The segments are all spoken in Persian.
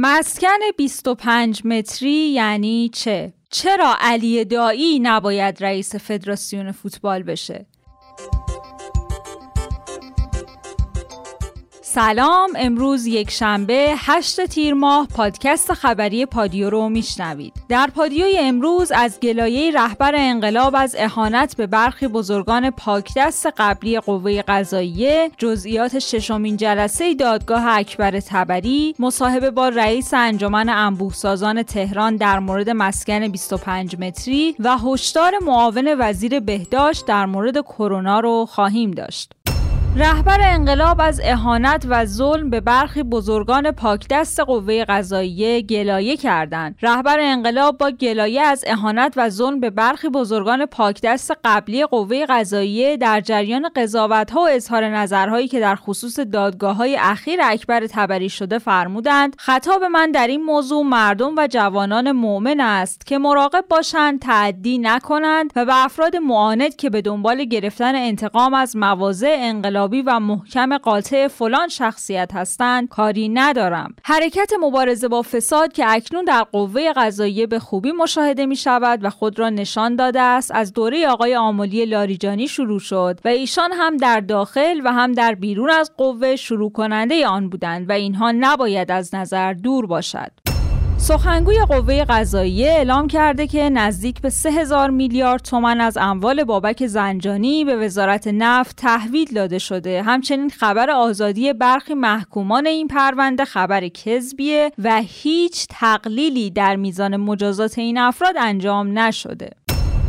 مسکن 25 متری یعنی چه؟ چرا علی دایی نباید رئیس فدراسیون فوتبال بشه؟ سلام امروز یک شنبه 8 تیر ماه پادکست خبری پادیو رو میشنوید. در پادیوی امروز از گلایه رهبر انقلاب از اهانت به برخی بزرگان پاکدست قبلی قوه قضاییه جزئیات ششمین جلسه دادگاه اکبر تبری مصاحبه با رئیس انجمن انبوهسازان تهران در مورد مسکن 25 متری و هشدار معاون وزیر بهداشت در مورد کرونا رو خواهیم داشت. رهبر انقلاب از اهانت و ظلم به برخی بزرگان پاکدست قوه قضاییه گلایه کردند. رهبر انقلاب با گلایه از اهانت و ظلم به برخی بزرگان پاکدست قبلی قوه قضاییه در جریان قضاوت‌ها و اظهار نظرهایی که در خصوص دادگاه اخیر اکبر تبری شده فرمودند خطاب من در این موضوع مردم و جوانان مؤمن است که مراقب باشند تعدی نکنند و به افراد معاند که به دنبال گرفتن انتقام از مواضع انقلاب و محکم قاطع فلان شخصیت هستند کاری ندارم. حرکت مبارزه با فساد که اکنون در قوه قضاییه به خوبی مشاهده می شود و خود را نشان داده است از دوره آقای آملی لاریجانی شروع شد و ایشان هم در داخل و هم در بیرون از قوه شروع کننده آن بودند و اینها نباید از نظر دور باشد. سخنگوی قوه قضاییه اعلام کرده که نزدیک به 3000 میلیارد تومن از اموال بابک زنجانی به وزارت نفت تحویل داده شده. همچنین خبر آزادی برخی محکومان این پرونده خبر کذبیه و هیچ تقلیلی در میزان مجازات این افراد انجام نشده.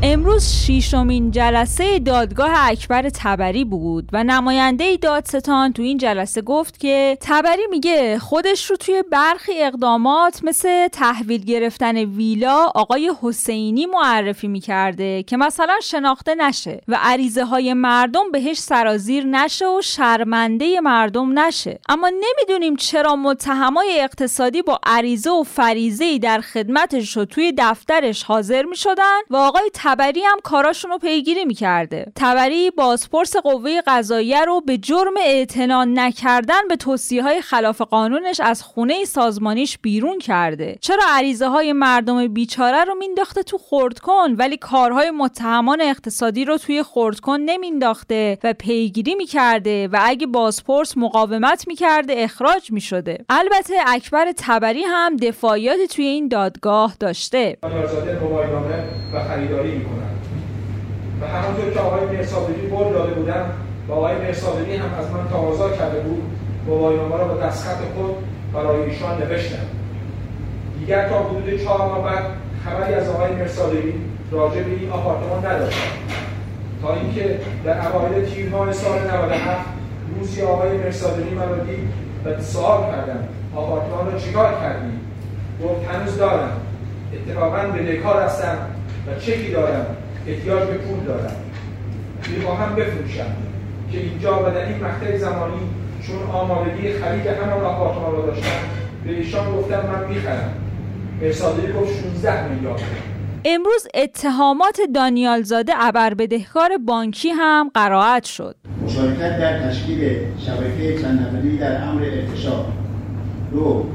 امروز شیشمین جلسه دادگاه اکبر تبری بود و نماینده دادستان تو این جلسه گفت که تبری میگه خودش رو توی برخی اقدامات مثل تحویل گرفتن ویلا آقای حسینی معرفی می‌کرده که مثلا شناخته نشه و عریضه های مردم بهش سرازیر نشه و شرمنده مردم نشه. اما نمی‌دونیم چرا متهمای اقتصادی با عریضه و فریزه در خدمتش رو توی دفترش حاضر می‌شدن و آقای تبری هم کاراشون رو پیگیری می‌کرده. تبری بازپرس قوه قضاییه رو به جرم اعتنا نکردن به توصیه های خلاف قانونش از خونه سازمانیش بیرون کرده. چرا عریضه های مردم بیچاره رو مینداخته تو خردکن ولی کارهای متهمان اقتصادی رو توی خردکن نمینداخته و پیگیری می‌کرده و اگه بازپرس مقاومت می‌کرده اخراج می‌شده. البته اکبر تبری هم دفاعیاتی توی این دادگاه داشته. و خریداری می‌کنن. و همونطور که آقای مرسادلی بول داده بودن و آقای مرسادلی هم از من تقاضا کرده بود گواهینامه را با دستخط خود برای ایشان نوشتم. دیگر تا حدود چهار ماه بعد خبری از آقای مرسادلی راجع به این آپارتمان نداشتم. تا اینکه در اوایل تیر ماه سال 97 روزی آقای مرسادلی من را دید و سوال کردم آپارتمان را چیکار کردی؟ گفت هنوز دارم. اتفاقا به دکار هستم و چکی دارم؟ احتیاج به پول دارم. می‌خواهم بفروشم. که اینجا و در این مقطع زمانی چون آمادگی خرید همان آپارتمان را داشتم به ایشان گفتم من می‌خرم. مرسادلی گفت 16 میلیارد. امروز اتهامات دانیال زاده ابر بدهکار بانکی هم قرائت شد. مشارکت در تشکیل شبکه چند در امر ارتشاد دو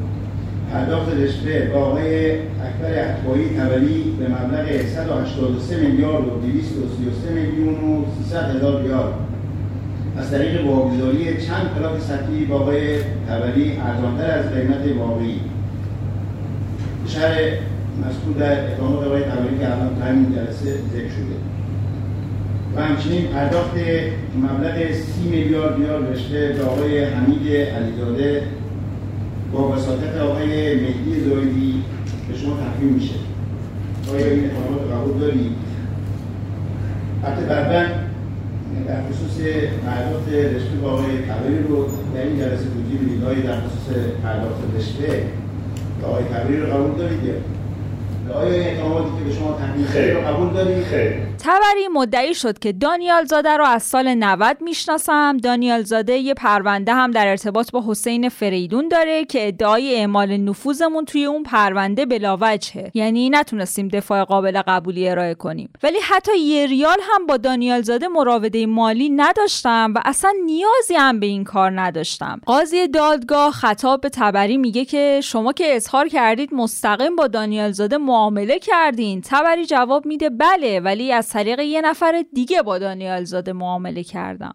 پرداخت رشوه با آقای اکبر احبایی تولی به مبلغ 183 میلیارد و 233 میلیون و 300 هزار ریال. از طریق واگذاری چند پلاک سطحی با آقای تولی ارزانتر از قیمت واقعی. شهر مذکور در اتهامات آقای تولی که الان تا همین جلسه ذکر شده. و همچنین پرداخت مبلغ 30 میلیارد ریال رشوه به آقای حمید علیزاده با وساطت آقای مهدی زایدی به شما تحویل میشه. آیا این اتهامات قبول دارید البته بعدا در خصوص پرداخت رشوه با آقای کبری رو در این جلسه توضیح بدید. در خصوص پرداخت رشوه با آقای کبری رو قبول دارید آیا اعتمادی که به شما تحمیل شده قبول دارید؟ تبری مدعی شد که دانیال زاده رو از سال 90 می‌شناسم. دانیال زاده یه پرونده هم در ارتباط با حسین فریدون داره که ادعای اعمال نفوذمون توی اون پرونده بلاوجهه. یعنی نتونستیم دفاع قابل قبولی ارائه کنیم. ولی حتی یه ریال هم با دانیال زاده مراوده مالی نداشتم و اصلا نیازی هم به این کار نداشتم. قاضی دادگاه خطاب به تبری میگه که شما که اظهار کردید مستقیم با دانیال زاده معامله کردین. تبری جواب میده بله ولی از طریق یه نفر دیگه با دانیال زاده معامله کردم.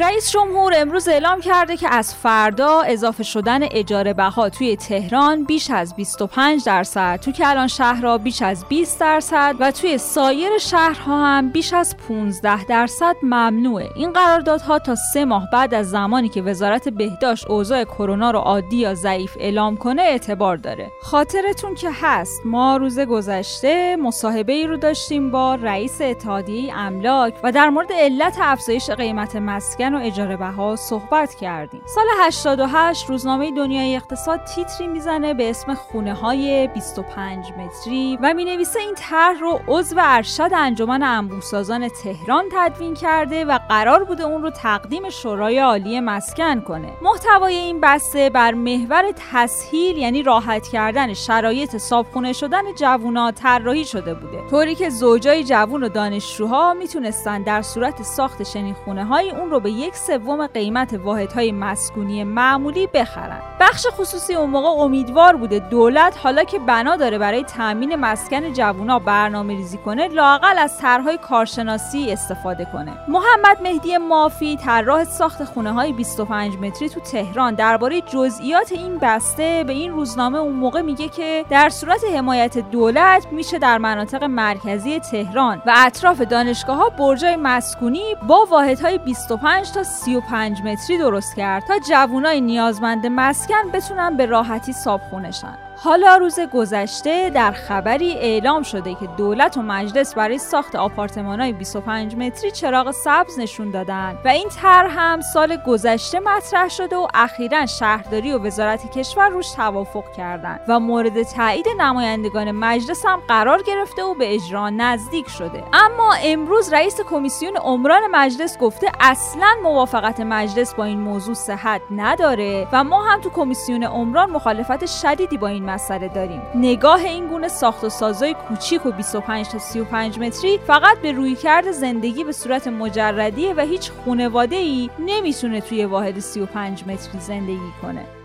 رئیس جمهور امروز اعلام کرده که از فردا اضافه شدن اجاره بها توی تهران بیش از 25 درصد تو کلان شهرها بیش از 20 درصد و توی سایر شهرها هم بیش از 15 درصد ممنوعه. این قراردادها تا سه ماه بعد از زمانی که وزارت بهداشت اوضاع کرونا رو عادی یا ضعیف اعلام کنه اعتبار داره. خاطرتون که هست ما روز گذشته مصاحبه ای رو داشتیم با رئیس اتحادیه املاک و در مورد علت افزایش قیمت مسکن و اجاره بها صحبت کردیم. سال 88 روزنامه دنیای اقتصاد تیتری می‌زنه به اسم خونه های 25 متری و می نویسه این طرح رو عضو ارشد انجمن انبوسازان تهران تدوین کرده و قرار بوده اون رو تقدیم شورای عالی مسکن کنه. محتوای این بسته بر محور تسهیل یعنی راحت کردن شرایط صابخونه شدن جوونا طراحی شده بوده. طوری که زوجای جوون و دانشجوها می‌تونستن در صورت ساخت چنین خونه های اون رو به یک سوم قیمت واحدهای مسکونی معمولی بخرن. بخش خصوصی اون موقع امیدوار بوده دولت حالا که بنا داره برای تامین مسکن جوونا برنامه ریزی کنه لاقل از طرحهای کارشناسی استفاده کنه. محمد مهدی مافی طراح ساخت خونه های 25 متری تو تهران. درباره جزئیات این بسته به این روزنامه اون موقع میگه که در صورت حمایت دولت میشه در مناطق مرکزی تهران و اطراف دانشگاه ها برجای مسکونی با واحدهای 25 تا 35 متری درست کرد تا جوانای نیازمند مسکن بتونن به راحتی صابخونشن حالا روز گذشته در خبری اعلام شده که دولت و مجلس برای ساخت آپارتمان های 25 متری چراغ سبز نشون دادن و این طرح هم سال گذشته مطرح شده و اخیرا شهرداری و وزارت کشور روش توافق کردند و مورد تایید نمایندگان مجلس هم قرار گرفته و به اجرا نزدیک شده. اما امروز رئیس کمیسیون عمران مجلس گفته اصلا موافقت مجلس با این موضوع صحت نداره و ما هم تو کمیسیون عمران مخالفت شدیدی با این مسئله داریم. نگاه این گونه ساخت و سازای کوچیک و 25 تا 35 متری فقط به روی کرد زندگی به صورت مجردیه و هیچ خونواده ای نمی‌تونه توی واحد 35 متری زندگی کنه.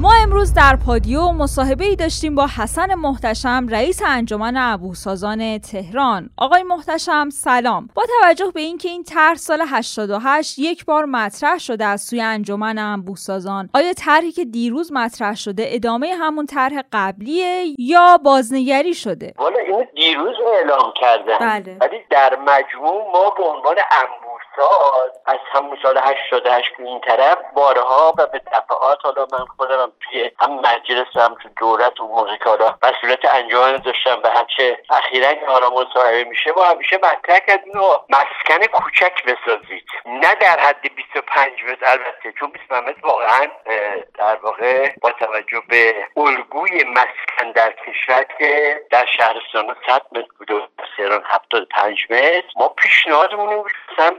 ما امروز در پادیو مصاحبه ای داشتیم با حسن محتشم رئیس انجمن ابوسازان تهران. آقای محتشم سلام. با توجه به اینکه این طرح سال 88 یک بار مطرح شده از سوی انجمن انبوهسازان آیا طرحی که دیروز مطرح شده ادامه همون طرح قبلیه یا بازنگری شده؟ والا اینو دیروز اعلام کردن. بله. ولی در مجموع ما به عنوان انبوساز از همون سال 88 که این طرف بارها و به دفعات حالا من خودم توی هم مجلس هم تو دولت و حالا مسئولیت انجام داشتم و همچه اخیرا که حالا مصاحبه میشه ما همیشه مطرح کردیم و مسکن کوچک بسازید. نه در حد 25 متر البته چون 20 متر واقعا در واقع با توجه به الگوی مسکن در کشور که در شهرستان 100 متر بوده و تهران 75 متر ما پیشنهادمون بود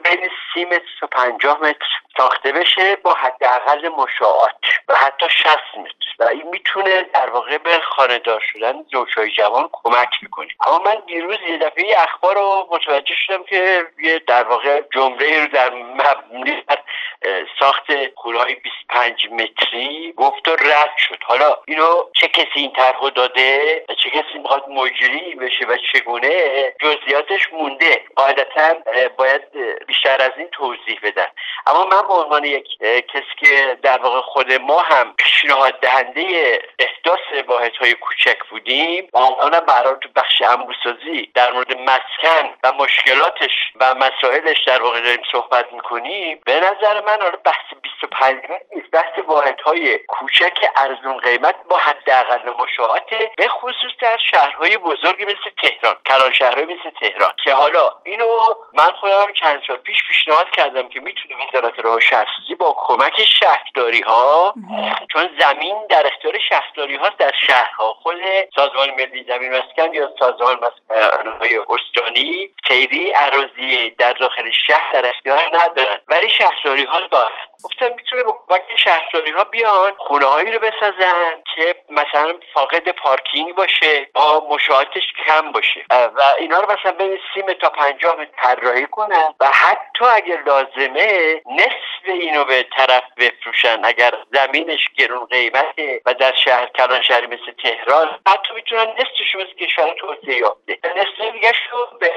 بین 30 متر تا 50 متر ساخته بشه با حداقل مشاعات و حتی 60 متر. و این می‌تونه در واقع به خانهدار شدن زوجهای جوان کمک می‌کنه اما من دیروز یه دفعه اخبار رو متوجه شدم که یه در واقع جمله رو در مبنی ساخت های 25 متری گفت و رد شد. حالا اینو چه کسی این طرحو داده چه کسی می‌خواد مجری بشه و چگونه جزئیاتش مونده. قاعدتا باید بیشتر از این توضیح بدن اما من به عنوان یک کسی که در واقع خود ما هم پیشنهاد دهنده احداث واحد های کوچک بودیم و الان برای تو بخش انبوسازی در مورد مسکن و مشکلاتش و مسائلش در واقع داریم صحبت می‌کنیم به نظر من حالا بحث 25 نیست بحث واحدهای کوچک ارزون قیمت با حداقل مشاعته به خصوص در شهرهای بزرگی مثل تهران کلان شهرهای مثل تهران. که حالا اینو من خودم چند سال پیش پیشنهاد کردم که می‌تونه وزارت راه شهرسازی با کمک شهرداری ها چون زمین در اختیار شهرداری هاست در شهرها خود سازمان ملی زمین مسکن یا سازمان های استانی خیلی عراضی در داخل شهر در اختیار ندارن. ولی شهرداری ها دارن گفتم می‌تونه با کمک شهرداری ها بیان خونه هایی رو بسازن. که مثلا فاقد پارکینگ باشه با مشاهدش کم باشه. و اینا رو مثلا بین سی تا پنجاه طراحی کنن و حتی اگر لازمه نصف اینو به طرف بفروشن. اگر زمینش گرون قیمته و در شهر کلان شهری مثل تهران حتی می‌تونن نصفش مثل کشور توسعه یافته. نصف دیگه به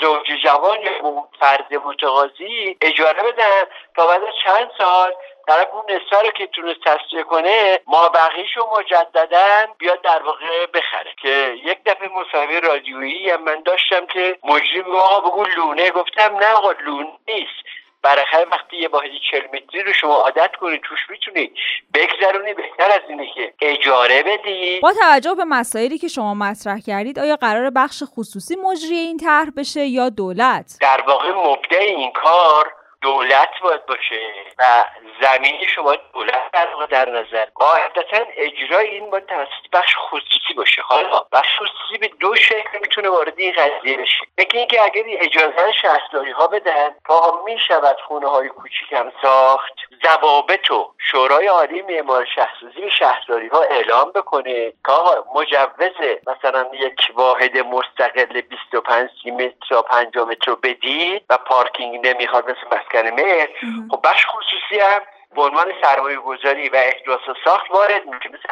زوج جوان یا فرد متقاضی اجاره بدن تا بعد چند سال طرف اون نصفه رو که تونست تصویه کنه ما بقیهشو مجددا بیاد در واقع بخره. که یک دفعه مصاحبه رادیویی هم من داشتم که مجرم آقا بگو لونه. گفتم نه آقا لونه نیست. برای وقتی یه واحد 40 متری رو شما عادت کنید توش می‌تونید بگذرونی بهتر از اینه که اجاره بدی با توجه به مسائلی که شما مطرح کردید آیا قرار بخش خصوصی مجری این طرح بشه یا دولت؟ در واقع مبدع این کار دولت باید باشه و زمینی شما دولت در در نظر قاعدتا اجرای این باید توسط بخش خصوصی باشه. حالا بخش خصوصی به دو شکل می‌تونه وارد این قضیه بشه. یکی اینکه اگر اجازه شهرداری ها بدن تا می‌شود خونه های کوچیک هم ساخت ضوابط و شورای عالی معمار شهرسازی شهرداری ها اعلام بکنه آقا مجوز مثلا یک واحد مستقل 25 متر تا 50 متر بدید و پارکینگ نمی‌خواد مثل مهر. خب بخش خصوصی هم به عنوان سرمایه گذاری و احداث ساخت وارد میشه. مثل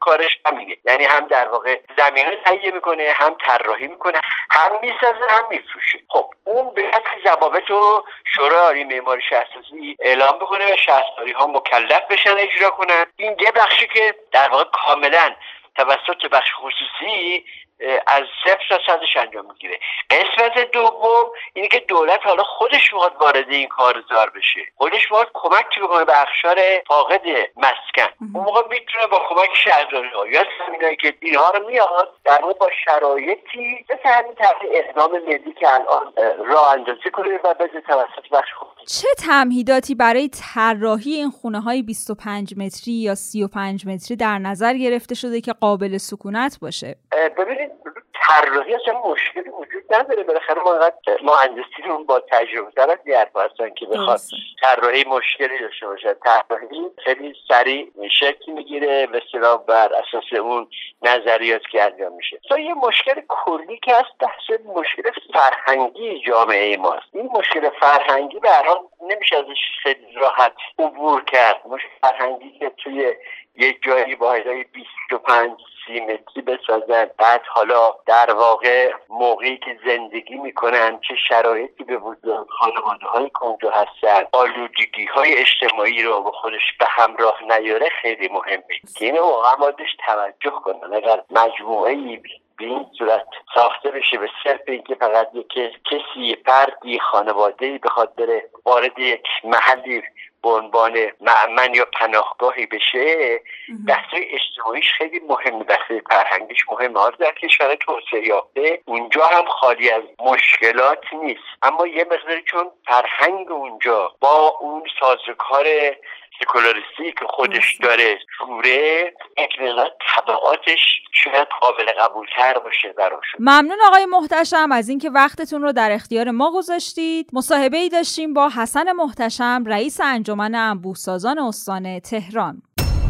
کارش همینه یعنی هم در واقع زمین رو تهیه می‌کنه هم طراحی می‌کنه هم می‌سازه هم میفروشه. خب اون به ضوابط رو شورای عالی معماری شهرسازی اعلام بکنه و شهرداری ها مکلف بشن اجرا کنن. این یه بخشی که در واقع کاملا توسط بخش خصوصی از صفر تا صدش انجام می‌گیره. قسمت دوم اینه که دولت حالا خودش می‌خواد وارد این کار زار بشه. خودش می‌خواد کمک بکنه به اخشار فاقد مسکن. اون موقع می‌تونه با کمک شهرداری ها. یا زمینایی که اینها رو میاد در با شرایطی مثل همین تحت اقدام ملی که الان راه اندازی کنه و بده توسط بخش چه تمهیداتی برای طراحی این خونه های 25 متری یا 35 متری در نظر گرفته شده که قابل سکونت باشه؟ ببینید طراحی اصلا مشکلی وجود نداره. بالاخره ما مهندسینمون با تجربه تر از هستن که بخواد طراحی مشکلی داشته باشه طراحی خیلی سریع شکل می‌گیره به بر اساس اون نظریات که انجام میشه. تو یه مشکل کلی که هست بحث مشکل فرهنگی جامعه ماست این مشکل فرهنگی به هر حال نمیشه ازش خیلی راحت عبور کرد. مشکل فرهنگی که توی یک جایی واحدهای 25 سی متری بسازن بعد حالا در واقع موقعی که زندگی می‌کنن چه شرایطی به وجود خانواده های کنجا هستن آلودگی های اجتماعی رو به خودش به همراه نیاره خیلی مهمه. که اینو واقعا بایدش توجه کنن. اگر مجموعه به این صورت ساخته بشه. به صرف اینکه فقط یک کسی فردی خانواده بخواد بره وارد یک محلی به عنوان معمن یا پناهگاهی بشه بحث اجتماعیش خیلی مهمه. بحث فرهنگیش مهمه. حالا در کشور توسعه یافته اونجا هم خالی از مشکلات نیست. اما یه مقداری چون فرهنگ اونجا با اون سازوکار سکولاریستی که خودش داره شوره اقلیلا طبعاتش شاید قابل قبول تر باشه براشون ممنون آقای محتشم از اینکه وقتتون رو در اختیار ما گذاشتید. مصاحبه ای داشتیم با حسن محتشم رئیس انجمن انبوهسازان استان تهران.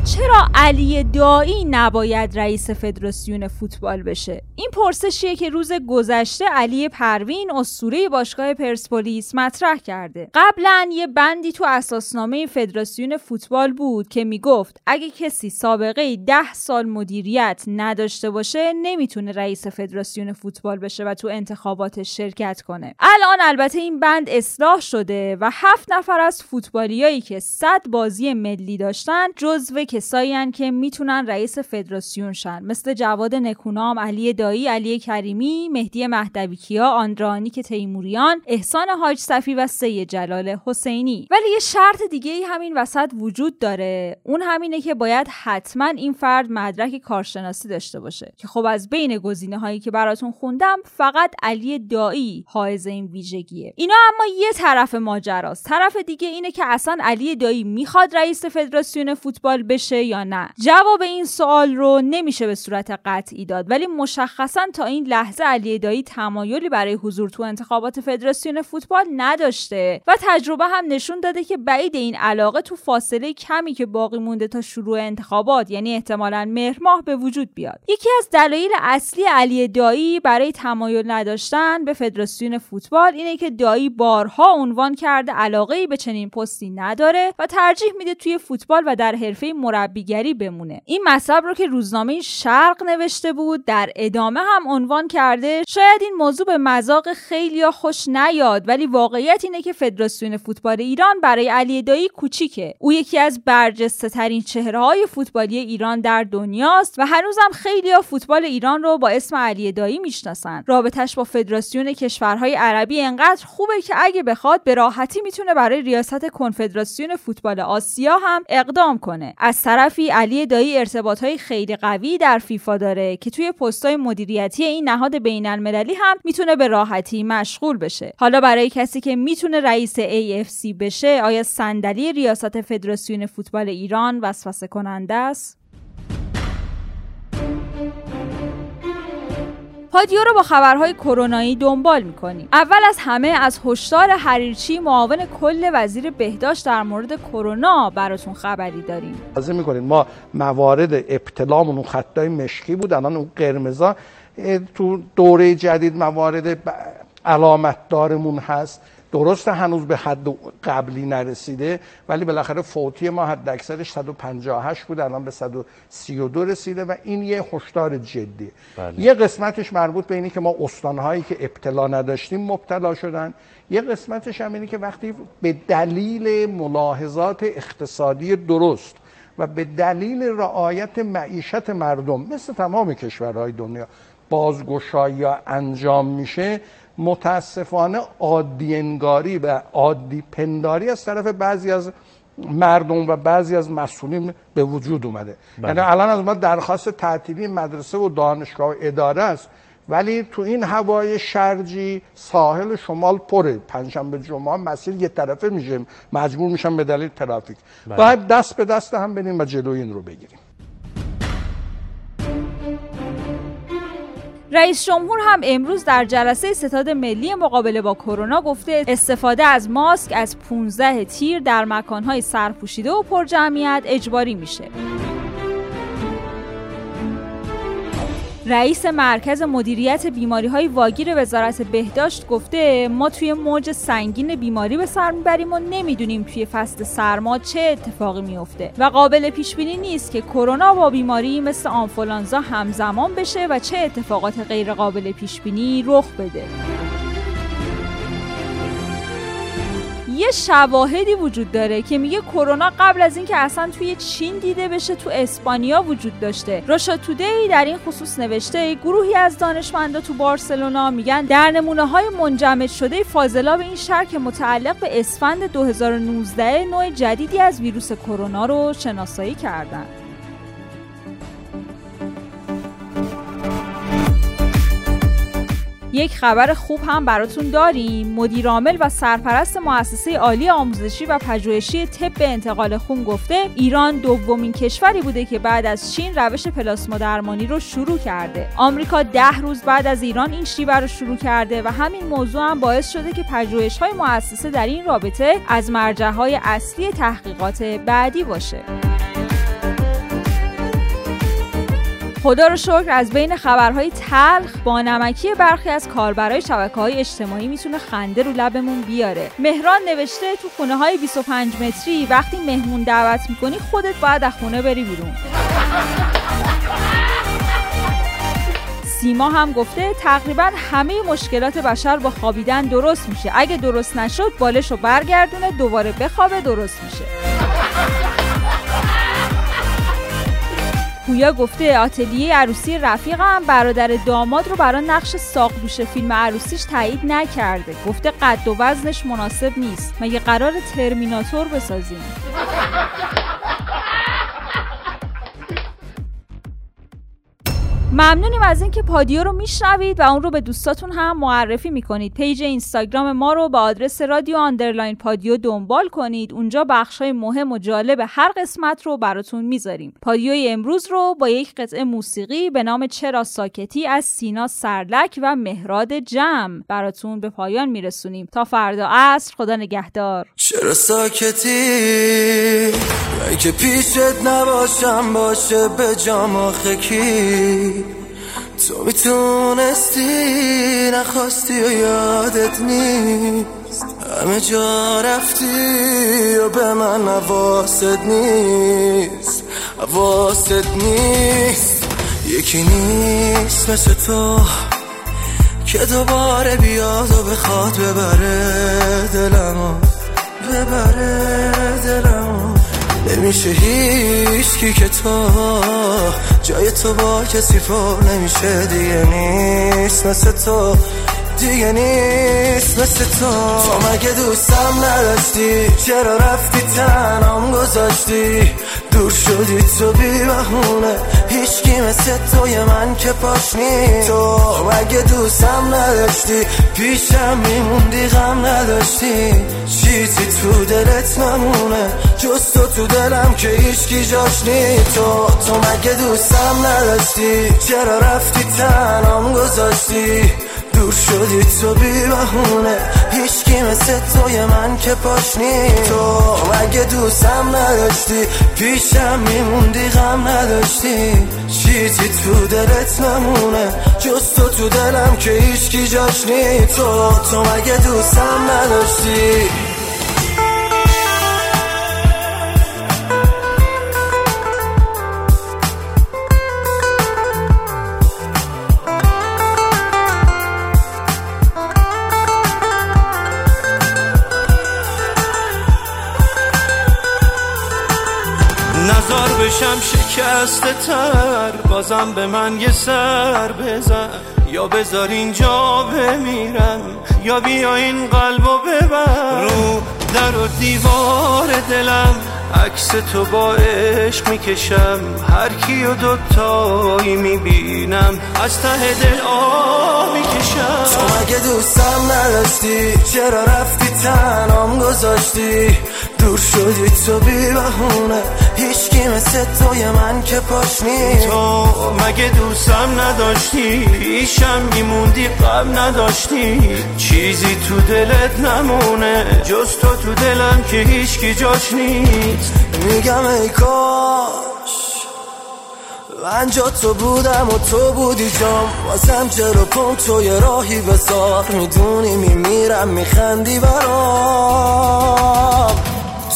چرا علی دایی نباید رئیس فدراسیون فوتبال بشه؟ این پرسشیه که روز گذشته علی پروین اسطوره باشگاه پرسپولیس مطرح کرده. قبلا یه بندی تو اساسنامه فدراسیون فوتبال بود که می‌گفت اگه کسی سابقه ده سال مدیریت نداشته باشه نمی‌تونه رئیس فدراسیون فوتبال بشه و تو انتخاباتش شرکت کنه. الان البته این بند اصلاح شده و هفت نفر از فوتبالیایی که صد بازی ملی داشتن جزو کسایی که می‌تونن رئیس فدراسیون شن. مثل جواد نکونام علی دایی علی کریمی مهدی مهدوی کیا آندرانیک تیموریان احسان حاج صفی و سید جلال حسینی. ولی یه شرط دیگه ای همین وسط وجود داره. اون همینه که باید حتما این فرد مدرک کارشناسی داشته باشه. که خب از بین گزینه هایی که براتون خوندم فقط علی دایی حائز این ویژگیه. اینا اما یه طرف ماجراست. طرف دیگه اینه که اصلا علی دایی می‌خواد رئیس فدراسیون فوتبال بشه. یا نه. جواب این سوال رو نمیشه به صورت قطعی داد ولی مشخصا تا این لحظه علی دایی تمایلی برای حضور تو انتخابات فدراسیون فوتبال نداشته و تجربه هم نشون داده که بعید این علاقه تو فاصله کمی که باقی مونده تا شروع انتخابات یعنی احتمالا مهر ماه به وجود بیاد. یکی از دلایل اصلی علی دایی برای تمایل نداشتن به فدراسیون فوتبال اینه که دایی بارها عنوان کرده علاقه ای به چنین پستی نداره و ترجیح میده توی فوتبال و در حرفه مربیگری بمونه. این مطلب رو که روزنامه شرق نوشته بود در ادامه هم عنوان کرده شاید این موضوع به مذاق خیلی خوش نیاد ولی واقعیت اینه که فدراسیون فوتبال ایران برای علی دایی کوچیکه. او یکی از برجسته ترین چهره های فوتبالی ایران در دنیاست و هنوزم خیلی ها فوتبال ایران رو با اسم علی دایی می‌شناسن. رابطش با فدراسیون کشورهای عربی انقدر خوبه که اگه بخواد به راحتی می‌تونه برای ریاست کنفدراسیون فوتبال آسیا هم اقدام کنه. از طرفی علی دایی ارتباط های خیلی قوی در فیفا داره که توی پستای مدیریتی این نهاد بین المللی هم می‌تونه به راحتی مشغول بشه. حالا برای کسی که می‌تونه رئیس AFC بشه آیا صندلی ریاست فدراسیون فوتبال ایران وسوسه کننده است؟ پادیو رو با خبرهای کرونایی دنبال می‌کنیم اول از همه از هشدار حریرچی معاون کل وزیر بهداشت در مورد کرونا براتون خبری داریم. می می‌کنید ما موارد ابتلامون اون خطای مشکی بود الان اون قرمزا تو دوره جدید موارد علامت دارمون هست. درست هنوز به حد قبلی نرسیده ولی بالاخره فوتی ما حد اکثرش 158 بود الان به 132 رسیده و این یه هشدار جدی بله. یه قسمتش مربوط به اینی که ما استانهایی که ابتلا نداشتیم مبتلا شدن یه قسمتش هم اینی که وقتی به دلیل ملاحظات اقتصادی درست و به دلیل رعایت معیشت مردم مثل تمام کشورهای دنیا بازگشایی انجام میشه متاسفانه عادی و عادی پنداری از طرف بعضی از مردم و بعضی از مسئولین به وجود اومده. بله. یعنی الان از ما درخواست تعطیلی مدرسه و دانشگاه و اداره است. ولی تو این هوای شرجی ساحل شمال پره. پنجشنبه جمعه مسیر یه طرفه میشه مجبور میشن به دلیل ترافیک. بله. باید دست به دست هم بدیم و جلوی این رو بگیریم. رئیس جمهور هم امروز در جلسه ستاد ملی مقابله با کرونا گفته استفاده از ماسک از 15 تیر در مکانهای سرپوشیده و پرجمعیت اجباری میشه. رئیس مرکز مدیریت بیماری های واگیر وزارت بهداشت گفته ما توی موج سنگین بیماری به سر می‌بریم و نمی‌دونیم توی فصل سرما چه اتفاقی میفته و قابل پیش بینی نیست که کرونا با بیماری مثل آنفولانزا همزمان بشه و چه اتفاقات غیر قابل پیش بینی رخ بده. یه شواهدی وجود داره که میگه کرونا قبل از اینکه اصلا توی چین دیده بشه تو اسپانیا وجود داشته. راشا تودی در این خصوص نوشته گروهی از دانشمندا تو بارسلونا میگن در نمونه های منجمد شده فاضلاب این شهر که متعلق به اسفند 2019 نوع جدیدی از ویروس کرونا رو شناسایی کردن. یک خبر خوب هم براتون داریم. مدیرعامل و سرپرست مؤسسه عالی آموزشی و پژوهشی طب انتقال خون گفته ایران دومین کشوری بوده که بعد از چین روش پلاسما درمانی رو شروع کرده. آمریکا ده روز بعد از ایران این شیوه رو شروع کرده و همین موضوع هم باعث شده که پژوهش های مؤسسه در این رابطه از مرجع های اصلی تحقیقات بعدی باشه. خدا رو شکر از بین خبرهای تلخ با نمکی برخی از کاربرای شبکه های اجتماعی می‌تونه خنده رو لبمون بیاره. مهران نوشته تو خونه های 25 متری وقتی مهمون دعوت می‌کنی خودت باید از خونه بری بیرون. سیما هم گفته تقریبا همه مشکلات بشر با خوابیدن درست میشه. اگه درست نشد بالش رو برگردونه دوباره بخوابه درست میشه. پویا گفته آتلیه عروسی رفیقم برادر داماد رو برای نقش ساقدوش فیلم عروسیش تایید نکرده. گفته قد و وزنش مناسب نیست. مگه قرار ترمیناتور بسازیم؟ ممنونیم از اینکه پادیو رو میشنوید و اون رو به دوستاتون هم معرفی می‌کنید. پیج اینستاگرام ما رو با آدرس رادیو underline پادیو دنبال کنید. اونجا بخش های مهم و جالب هر قسمت رو براتون می‌ذاریم. پادیوی امروز رو با یک قطعه موسیقی به نام چرا ساکتی از سینا سرلک و مهراد جم براتون به پایان میرسونیم. تا فردا عصر خدا نگهدار. چرا ساکتی؟ که پیشت نباشم باشه به جام خکی تو می‌تونستی نخواستی و یادت نیست. همه جا رفتی و به من نواست نیست. حواست نیست. یکی نیست مثل تو که دوباره بیاد و بخواد ببره دلمو. ببره دلمو. نمیشه هیچ کی که تو جای تو با کسی پر نمیشه. دیگه نیست مثل تو دیگه نیست مثل تو. تو مگه دوستم نداشتی؟ چرا رفتی تنام گذاشتی؟ دور شدی تو بی بهونه هیچکی مثل توی من که پاش تو مگه دوستم نداشتی پیشم میموندی غم نداشتی. چیزی تو دلت نمونه. جز تو تو دلم که هیچکی جاش نی تو تو مگه دوستم نداشتی؟ چرا رفتی تنام گذاشتی؟ شدی تو بی بهونه هیچکی مثل توی من که پاشنی تو مگه دوستم نداشتی؟ پیشم میموندی غم نداشتی. چیزی تو دلت نمونه؟ جز تو تو دلم که هیچکی جاش نی تو تو مگه دوستم نداشتی؟ شکسته تر بازم به من یه سر بزن. یا بذار اینجا بمیرم یا بیا این قلبو ببر. رو در و دیوار دلم عکس تو با عشق می‌کشم. هر کی و دوتایی می‌بینم از ته دل آ می‌کشم. تو مگه دوستم نداشتی؟ چرا رفتی تنام گذاشتی؟ دور شدی تو بی بهونه. هیچکی مثل توی من که پاشنی تو مگه دوستم نداشتی؟ پیشم میموندی قبل نداشتی. چیزی تو دلت نمونه. جز تو تو دلم که هیچکی جاش نیست. میگم ای کاش من جا تو بودم و تو بودی جام. واسم چرا پم تو یه راهی بسار؟ می‌دونی میمیرم میخندی برام.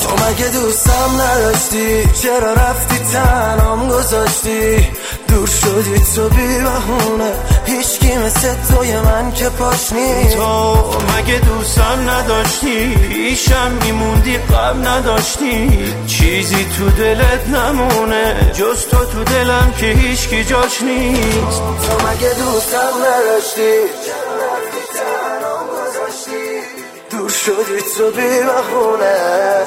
تو مگه دوستم نداشتی؟ چرا رفتی تنام گذاشتی؟ دور شدی تو بی بهونه هیچکی مثل توی من که پاش تو مگه دوستم نداشتی؟ پیشم میموندی قبل نداشتی. چیزی تو دلت نمونه. جز تو تو دلم که هیچکی جاش نیست. تو مگه دوستم نداشتی؟ شدی تو بی بهونه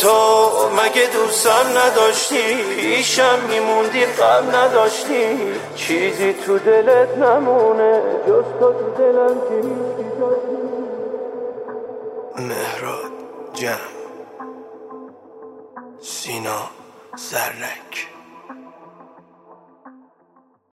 تو مگه دوستم نداشتی؟ پیشم میموندی قبل نداشتی. چیزی تو دلت نمونه جز تو تو دلم مهراد جمع سینا زرنک.